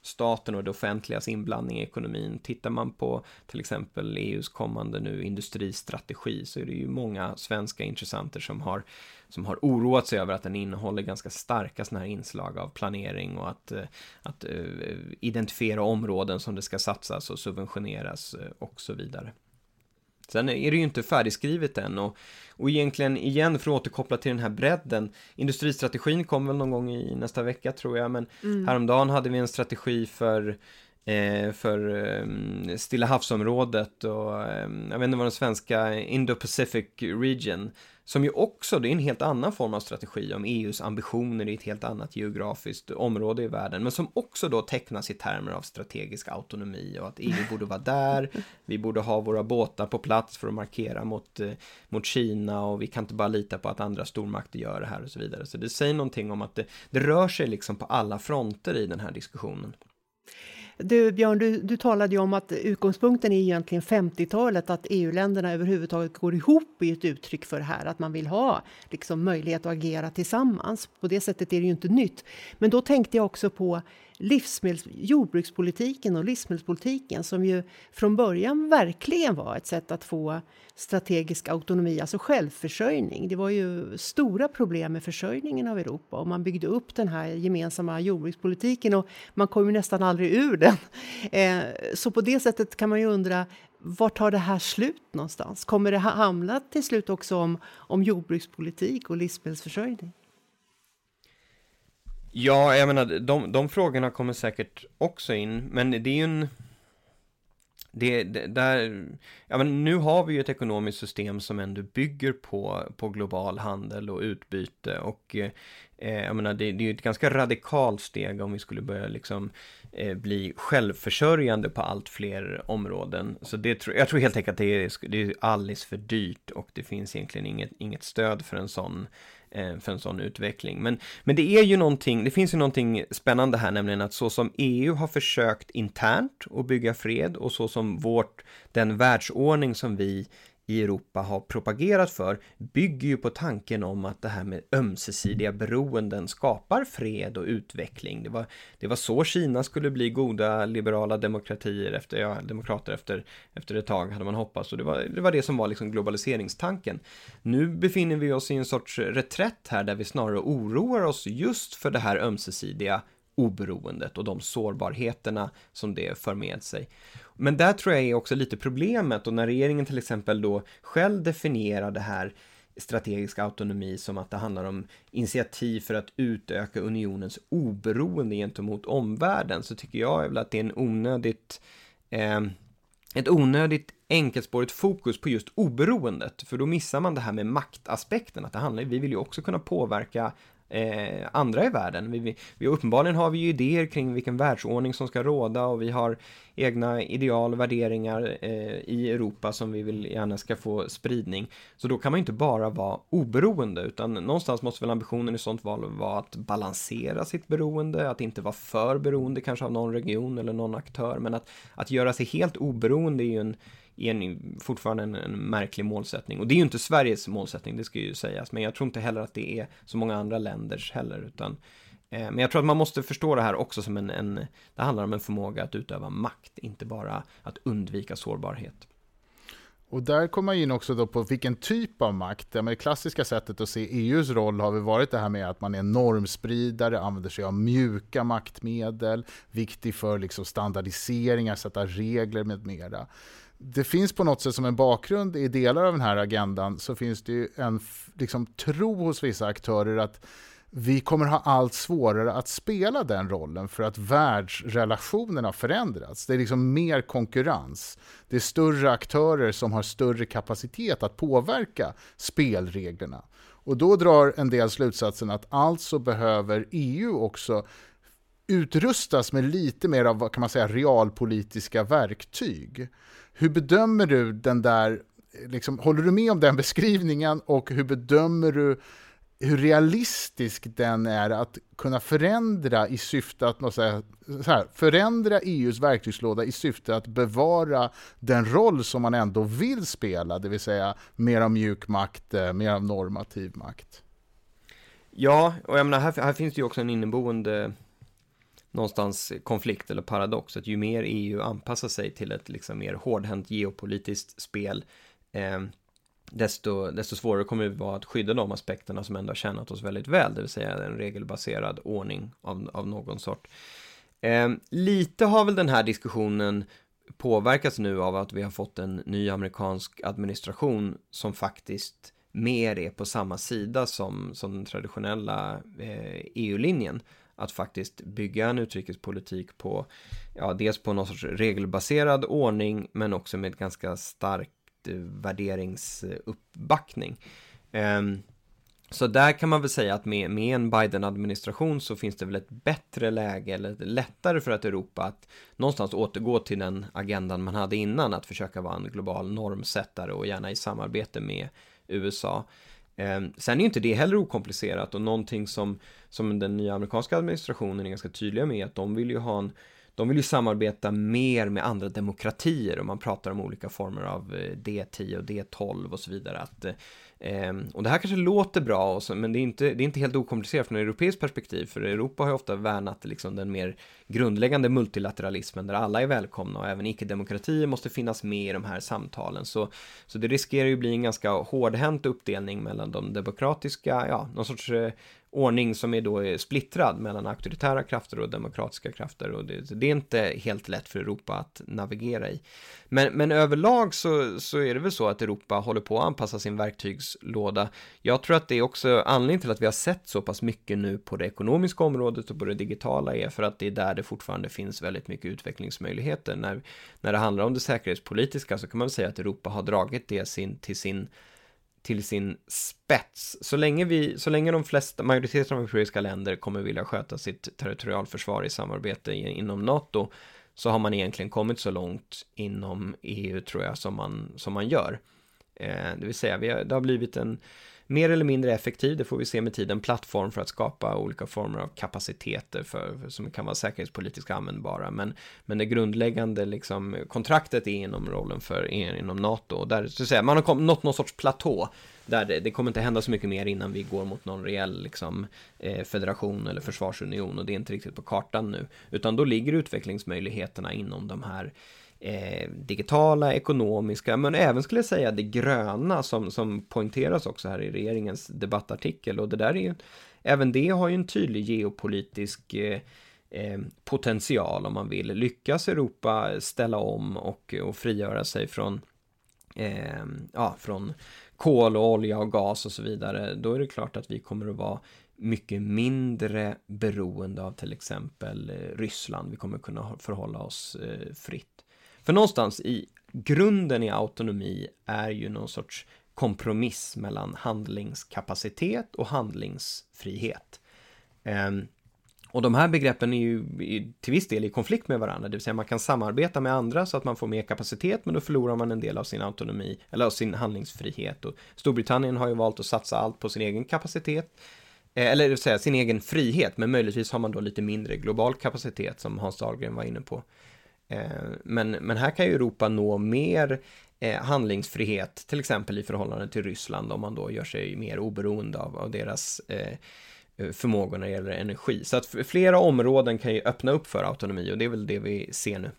staten och det offentligas inblandning i ekonomin. Tittar man på till exempel EUs kommande nu industristrategi så är det ju många svenska intressenter som har, som har oroat sig över att den innehåller ganska starka sådana här inslag av planering och att, eh, att eh, identifiera områden som det ska satsas och subventioneras eh, och så vidare. Sen är det ju inte färdigskrivet än och, och egentligen igen för att återkoppla till den här bredden. Industristrategin kommer väl någon gång i nästa vecka tror jag, men mm. häromdagen hade vi en strategi för eh, för eh, Stilla havsområdet och eh, jag vet inte vad den svenska Indo-Pacific region som ju också, det är en helt annan form av strategi om EUs ambitioner i ett helt annat geografiskt område i världen, men som också då tecknas i termer av strategisk autonomi och att EU borde vara där, vi borde ha våra båtar på plats för att markera mot, eh, mot Kina och vi kan inte bara lita på att andra stormakter gör det här och så vidare. Så det säger någonting om att det, det rör sig liksom på alla fronter i den här diskussionen. Du, Björn, du, du talade ju om att utgångspunkten är egentligen 50-talet, att EU-länderna överhuvudtaget går ihop i ett uttryck för det här, att man vill ha liksom, möjlighet att agera tillsammans. På det sättet är det ju inte nytt. Men då tänkte jag också på livsmedels, jordbrukspolitiken och livsmedelspolitiken som ju från början verkligen var ett sätt att få strategisk autonomi, alltså självförsörjning. Det var ju stora problem med försörjningen av Europa och man byggde upp den här gemensamma jordbrukspolitiken och man kom ju nästan aldrig ur den. Eh, så på det sättet kan man ju undra var tar det här slut någonstans? Kommer det hamna till slut också om, om jordbrukspolitik och livsmedelsförsörjning? Ja, jag menar, de, de frågorna kommer säkert också in, men det är ju en... Det, det, där, ja, men nu har vi ju ett ekonomiskt system som ändå bygger på, på global handel och utbyte och eh, jag menar, det, det är ju ett ganska radikalt steg om vi skulle börja liksom eh, bli självförsörjande på allt fler områden. Så det, jag tror helt enkelt att det är, det är alldeles för dyrt och det finns egentligen inget, inget stöd för en sån Eh, för en sån utveckling. Men, men det är ju någonting, det finns ju någonting spännande här, nämligen att så som EU har försökt internt att bygga fred och så som vårt, den världsordning som vi i Europa har propagerat för bygger ju på tanken om att det här med ömsesidiga beroenden skapar fred och utveckling. Det var, det var så Kina skulle bli goda liberala demokratier efter, ja, demokrater efter, efter ett tag hade man hoppats och det var det, var det som var liksom globaliseringstanken. Nu befinner vi oss i en sorts reträtt här där vi snarare oroar oss just för det här ömsesidiga oberoendet och de sårbarheterna som det för med sig. Men där tror jag är också lite problemet och när regeringen till exempel då själv definierar det här strategisk autonomi som att det handlar om initiativ för att utöka unionens oberoende gentemot omvärlden så tycker jag väl att det är en onödigt eh, ett onödigt enkelspårigt fokus på just oberoendet, för då missar man det här med maktaspekten, att det handlar, vi vill ju också kunna påverka eh, andra i världen. Vi, vi, vi, uppenbarligen har vi ju idéer kring vilken världsordning som ska råda och vi har egna ideal och värderingar eh, i Europa som vi vill gärna ska få spridning. Så då kan man ju inte bara vara oberoende utan någonstans måste väl ambitionen i sånt val vara att balansera sitt beroende, att inte vara för beroende kanske av någon region eller någon aktör men att, att göra sig helt oberoende är ju en är en, fortfarande en, en, märklig målsättning. Och det är ju inte Sveriges målsättning, det ska ju sägas. Men jag tror inte heller att det är så många andra länders heller. Utan, eh, men jag tror att man måste förstå det här också som en, en, det handlar om en förmåga att utöva makt, inte bara att undvika sårbarhet. Och där kommer man in också då på vilken typ av makt. Det klassiska sättet att se EUs roll har väl varit det här med att man är normspridare, använder sig av mjuka maktmedel, viktig för liksom standardiseringar, sätta regler med mera det finns på något sätt som en bakgrund i delar av den här agendan så finns det ju en liksom, tro hos vissa aktörer att vi kommer ha allt svårare att spela den rollen för att världsrelationerna har förändrats. Det är liksom mer konkurrens. Det är större aktörer som har större kapacitet att påverka spelreglerna. Och då drar en del slutsatsen att alltså behöver EU också utrustas med lite mer av vad kan man säga, realpolitiska verktyg. Hur bedömer du den där, liksom, håller du med om den beskrivningen och hur bedömer du hur realistisk den är att kunna förändra i syfte att något så här, förändra EUs verktygslåda i syfte att bevara den roll som man ändå vill spela, det vill säga mer av mjuk makt, eh, mer av normativ makt. Ja, och jag menar, här, här finns det ju också en inneboende någonstans konflikt eller paradox, att ju mer EU anpassar sig till ett liksom mer hårdhänt geopolitiskt spel, eh, desto, desto svårare kommer det vara att skydda de aspekterna som ändå har tjänat oss väldigt väl, det vill säga en regelbaserad ordning av, av någon sort. Eh, lite har väl den här diskussionen påverkats nu av att vi har fått en ny amerikansk administration som faktiskt mer är på samma sida som, som den traditionella eh, EU-linjen att faktiskt bygga en utrikespolitik på, ja, dels på någon sorts regelbaserad ordning, men också med ganska starkt eh, värderingsuppbackning. Ehm, så där kan man väl säga att med, med en Biden-administration så finns det väl ett bättre läge, eller lättare för att Europa att någonstans återgå till den agendan man hade innan, att försöka vara en global normsättare och gärna i samarbete med USA. Ehm, sen är ju inte det heller okomplicerat och någonting som, som den nya amerikanska administrationen är ganska tydliga med att de vill ju ha en de vill ju samarbeta mer med andra demokratier och man pratar om olika former av eh, D10 och D12 och så vidare. Att Eh, Ehm, och det här kanske låter bra, så, men det är, inte, det är inte helt okomplicerat från europeiskt perspektiv, för Europa har ju ofta värnat liksom den mer grundläggande multilateralismen där alla är välkomna och även icke-demokratier måste finnas med i de här samtalen. Så, så det riskerar ju bli en ganska hårdhänt uppdelning mellan de demokratiska, ja, någon sorts eh, ordning som är då eh, splittrad mellan auktoritära krafter och demokratiska krafter och det, det, är inte helt lätt för Europa att navigera i. Men, men överlag så, så är det väl så att Europa håller på att anpassa sin verktygslåda. Jag tror att det är också anledningen till att vi har sett så pass mycket nu på det ekonomiska området och på det digitala är för att det är där det fortfarande finns väldigt mycket utvecklingsmöjligheter. När, när det handlar om det säkerhetspolitiska så kan man säga att Europa har dragit det sin, till sin till sin spets. Så länge, vi, så länge de flesta, majoriteten av europeiska länder kommer vilja sköta sitt territorialförsvar i samarbete inom NATO så har man egentligen kommit så långt inom EU tror jag som man, som man gör. Eh, det vill säga, vi har, det har blivit en mer eller mindre effektiv, det får vi se med tiden, plattform för att skapa olika former av kapaciteter för, som kan vara säkerhetspolitiskt användbara. Men, men det grundläggande liksom, kontraktet är inom rollen för inom NATO. Och där, så att säga, man har kom, nått någon sorts platå där det, det, kommer inte hända så mycket mer innan vi går mot någon reell liksom, eh, federation eller försvarsunion och det är inte riktigt på kartan nu. Utan då ligger utvecklingsmöjligheterna inom de här eh, digitala, ekonomiska, men även skulle jag säga det gröna som, som poängteras också här i regeringens debattartikel. Och det där är ju, även det har ju en tydlig geopolitisk eh, eh, potential om man vill. Lyckas Europa ställa om och, och frigöra sig från, eh, ja, från kol och olja och gas och så vidare, då är det klart att vi kommer att vara mycket mindre beroende av till exempel eh, Ryssland. Vi kommer kunna förhålla oss eh, fritt. För någonstans i grunden i autonomi är ju någon sorts kompromiss mellan handlingskapacitet och handlingsfrihet. Um, och de här begreppen är ju till viss del i konflikt med varandra, det vill säga man kan samarbeta med andra så att man får mer kapacitet, men då förlorar man en del av sin autonomi, eller av sin handlingsfrihet. Och Storbritannien har ju valt att satsa allt på sin egen kapacitet, eh, eller det vill säga sin egen frihet, men möjligtvis har man då lite mindre global kapacitet som Hans Dahlgren var inne på. Eh, men, men här kan ju Europa nå mer eh, handlingsfrihet, till exempel i förhållande till Ryssland, om man då gör sig mer oberoende av, av deras eh, förmågor när det gäller energi. Så att flera områden kan ju öppna upp för autonomi och det är väl det vi ser nu.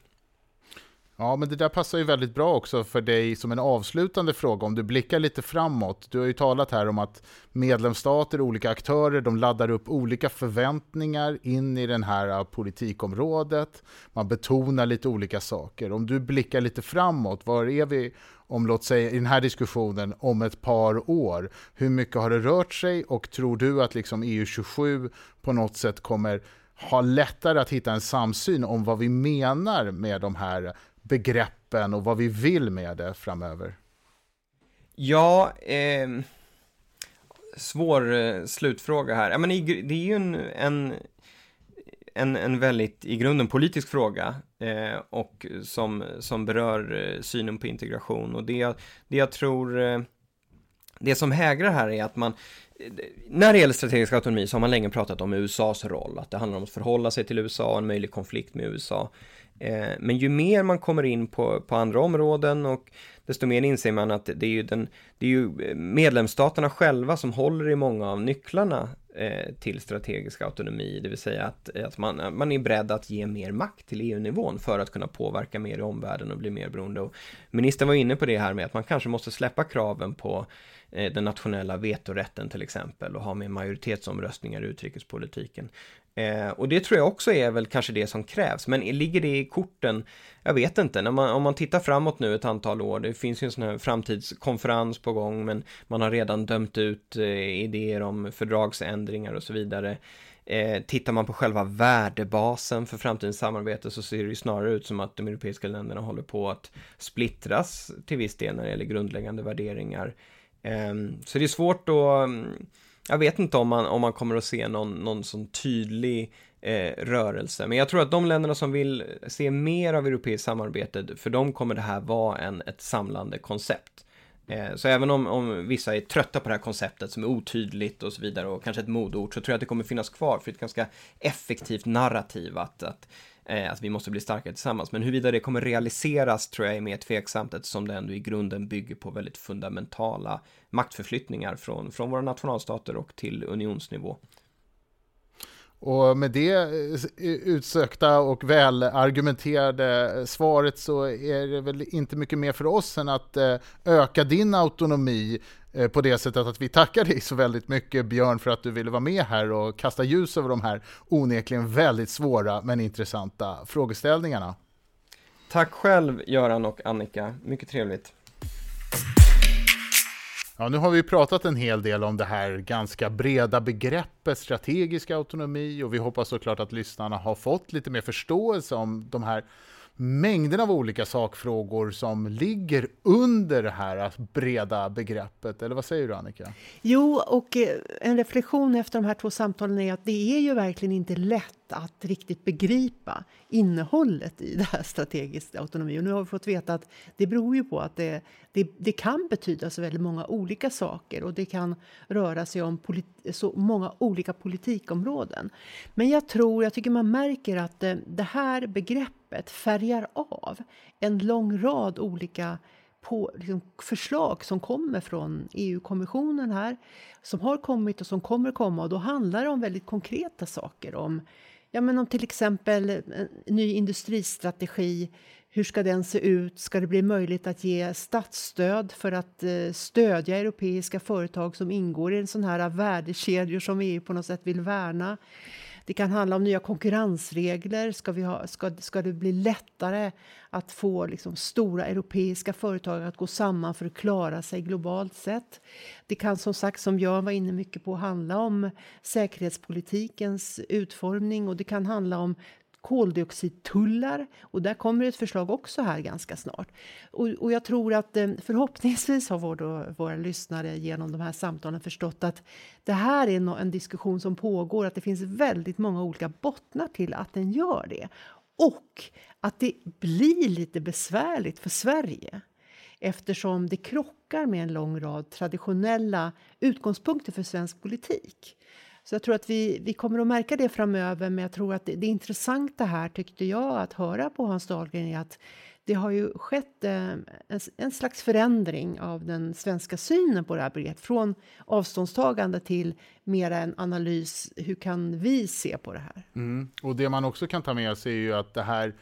Ja, men det där passar ju väldigt bra också för dig som en avslutande fråga. Om du blickar lite framåt. Du har ju talat här om att medlemsstater, olika aktörer, de laddar upp olika förväntningar in i det här äh, politikområdet. Man betonar lite olika saker. Om du blickar lite framåt, var är vi om, låt säga, i den här diskussionen om ett par år? Hur mycket har det rört sig och tror du att liksom EU27 på något sätt kommer ha lättare att hitta en samsyn om vad vi menar med de här begreppen och vad vi vill med det framöver? Ja, eh, svår eh, slutfråga här. Ja, men det är ju en, en, en, en väldigt i grunden politisk fråga eh, och som, som berör eh, synen på integration. Och det, det jag tror, eh, det som hägrar här är att man, eh, när det gäller strategisk autonomi så har man länge pratat om USAs roll, att det handlar om att förhålla sig till USA, en möjlig konflikt med USA. Eh, men ju mer man kommer in på, på andra områden och desto mer inser man att det är ju, den, det är ju eh, medlemsstaterna själva som håller i många av nycklarna eh, till strategisk autonomi, det vill säga att, att man, man är beredd att ge mer makt till EU-nivån för att kunna påverka mer i omvärlden och bli mer beroende. Och ministern var inne på det här med att man kanske måste släppa kraven på eh, den nationella vetorätten till exempel och ha mer majoritetsomröstningar i utrikespolitiken. Eh, och det tror jag också är väl kanske det som krävs, men ligger det i korten? Jag vet inte, När man, om man tittar framåt nu ett antal år, det finns ju en sån här framtidskonferens på gång, men man har redan dömt ut eh, idéer om fördragsändringar och så vidare. Eh, tittar man på själva värdebasen för framtidens samarbete så ser det ju snarare ut som att de europeiska länderna håller på att splittras till viss del när det gäller grundläggande värderingar. Eh, så det är svårt att mm, jag vet inte om man, om man kommer att se någon, någon sån tydlig eh, rörelse. Men jag tror att de länderna som vill se mer av europeiskt samarbete, för dem kommer det här vara en, ett samlande koncept. Eh, så även om, om vissa är trötta på det här konceptet som är otydligt och så vidare och kanske ett modord så tror jag att det kommer finnas kvar för ett ganska effektivt narrativ att, att eh, att vi måste bli starkare tillsammans. Men huruvida det kommer realiseras tror jag är mer tveksamt eftersom det ändå i grunden bygger på väldigt fundamentala maktförflyttningar från, från våra nationalstater och till unionsnivå. Och med det eh, utsökta och välargumenterade svaret så är det väl inte mycket mer för oss än att eh, öka din autonomi på det sättet att vi tackar dig så väldigt mycket Björn för att du ville vara med här och kasta ljus över de här onekligen väldigt svåra men intressanta frågeställningarna. Tack själv Göran och Annika, mycket trevligt. Ja, nu har vi pratat en hel del om det här ganska breda begreppet strategisk autonomi och vi hoppas såklart att lyssnarna har fått lite mer förståelse om de här mängder av olika sakfrågor som ligger under det här breda begreppet. Eller vad säger du Annika? Jo, och eh, en reflektion efter de här två samtalen är att det är ju verkligen inte lätt att riktigt begripa innehållet i det här strategisk autonomi. Och nu har vi fått veta att det beror ju på att det, det, det kan betyda så väldigt många olika saker och det kan röra sig om så många olika politikområden. Men jag tror, jag tycker man märker att det, det här begreppet färgar av en lång rad olika på liksom, förslag som kommer från EU-kommissionen här, som har kommit och som kommer komma. Och då handlar det om väldigt konkreta saker. Om Ja, men om till exempel eh, en ny industristrategi, hur ska den se ut? Ska det bli möjligt att ge statsstöd för att eh, stödja europeiska företag som ingår i en sån här värdekedjor som EU på något sätt vill värna? Det kan handla om nya konkurrensregler. Ska, vi ha, ska, ska det bli lättare att få liksom stora europeiska företag att gå samman för att klara sig globalt sett? Det kan som sagt, som jag var inne mycket på, handla om säkerhetspolitikens utformning och det kan handla om koldioxidtullar och där kommer ett förslag också här ganska snart. Och, och jag tror att eh, förhoppningsvis har vår, våra lyssnare genom de här samtalen förstått att det här är en diskussion som pågår, att det finns väldigt många olika bottnar till att den gör det. Och att det blir lite besvärligt för Sverige eftersom det krockar med en lång rad traditionella utgångspunkter för svensk politik. Så jag tror att vi, vi kommer att märka det framöver, men jag tror att det, det intressanta här tyckte jag att höra på Hans Dahlgren är att det har ju skett eh, en, en, slags förändring av den svenska synen på det här begreppet. Från avståndstagande till mera en analys. Hur kan vi se på det här? Mm. Och det man också kan ta med sig är ju att det här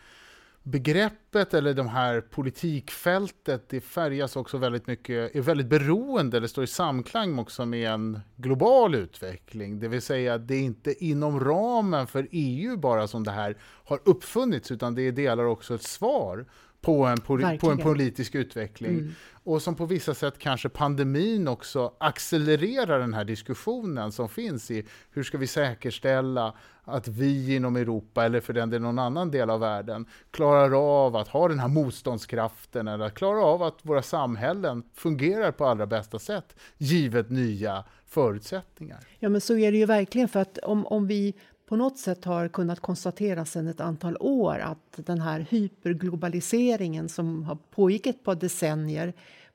begreppet eller de här politikfältet, det färgas också väldigt mycket, är väldigt beroende, eller står i samklang också med en global utveckling. Det vill säga, det är inte inom ramen för EU bara som det här har uppfunnits, utan det är delar också ett svar på en, på en politisk utveckling. Mm. Och som på vissa sätt kanske pandemin också accelererar den här diskussionen som finns i hur ska vi säkerställa att vi inom Europa, eller för den delen någon annan del av världen, klarar av att ha den här motståndskraften eller att klara av att våra samhällen fungerar på allra bästa sätt, givet nya förutsättningar. Ja, men så är det ju verkligen, för att om, om vi på något sätt har kunnat konstatera sedan ett antal år att den här hyperglobaliseringen som har pågick ett par decennier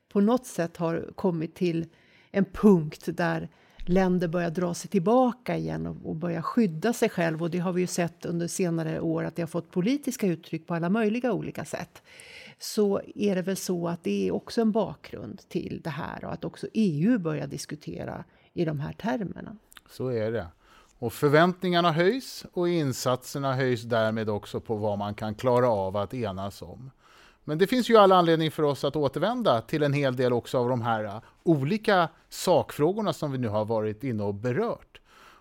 på något sätt har kommit till en punkt där länder börjar dra sig tillbaka igen och, och börja skydda sig själv. Och det har vi ju sett under senare år att det har fått politiska uttryck på alla möjliga olika sätt. Så är det väl så att det är också en bakgrund till det här och att också EU börjar diskutera i de här termerna. Så är det. Och förväntningarna höjs och insatserna höjs därmed också på vad man kan klara av att enas om. Men det finns ju alla anledning för oss att återvända till en hel del också av de här äh, olika sakfrågorna som vi nu har varit inne och berört.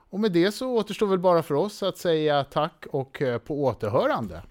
Och med det så återstår väl bara för oss att säga tack och äh, på återhörande.